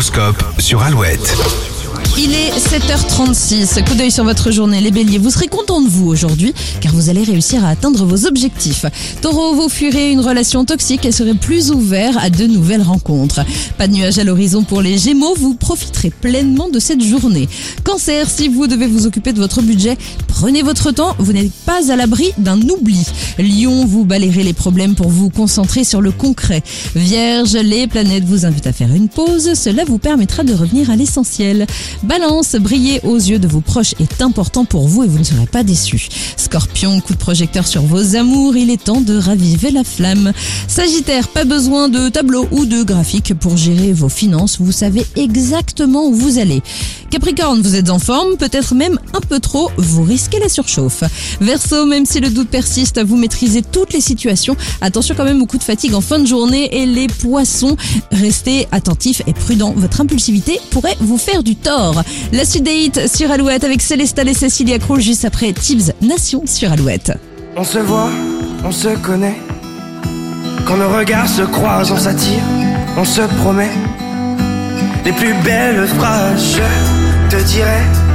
L'horoscope sur Alouette. Il est 7h36. Coup d'œil sur votre journée, les béliers. Vous serez contents de vous aujourd'hui, car vous allez réussir à atteindre vos objectifs. Taureau, vous fuirez une relation toxique et serez plus ouvert à de nouvelles rencontres. Pas de nuages à l'horizon pour les gémeaux, vous profiterez pleinement de cette journée. Cancer, si vous devez vous occuper de votre budget, prenez votre temps, vous n'êtes pas à l'abri d'un oubli. Lion, vous balayerez les problèmes pour vous concentrer sur le concret. Vierge, les planètes vous invitent à faire une pause, cela vous permettra de revenir à l'essentiel. Balance, briller aux yeux de vos proches est important pour vous et vous ne serez pas déçus. Scorpion, coup de projecteur sur vos amours, il est temps de raviver la flamme. Sagittaire, pas besoin de tableau ou de graphique pour gérer vos finances, vous savez exactement où vous allez. Capricorne, vous êtes en forme, peut-être même un peu trop, vous risquez la surchauffe. Verseau, même si le doute persiste, vous maîtrisez toutes les situations. Attention quand même au coup de fatigue en fin de journée et les poissons, restez attentifs et prudents. Votre impulsivité pourrait vous faire du tort. La suite des hits sur Alouette avec Célestal et Cécilia Kroll juste après Tibbs Nation sur Alouette. On se voit, on se connaît. Quand nos regards se croisent, on s'attire, on se promet. Les plus belles phrases, te dirai.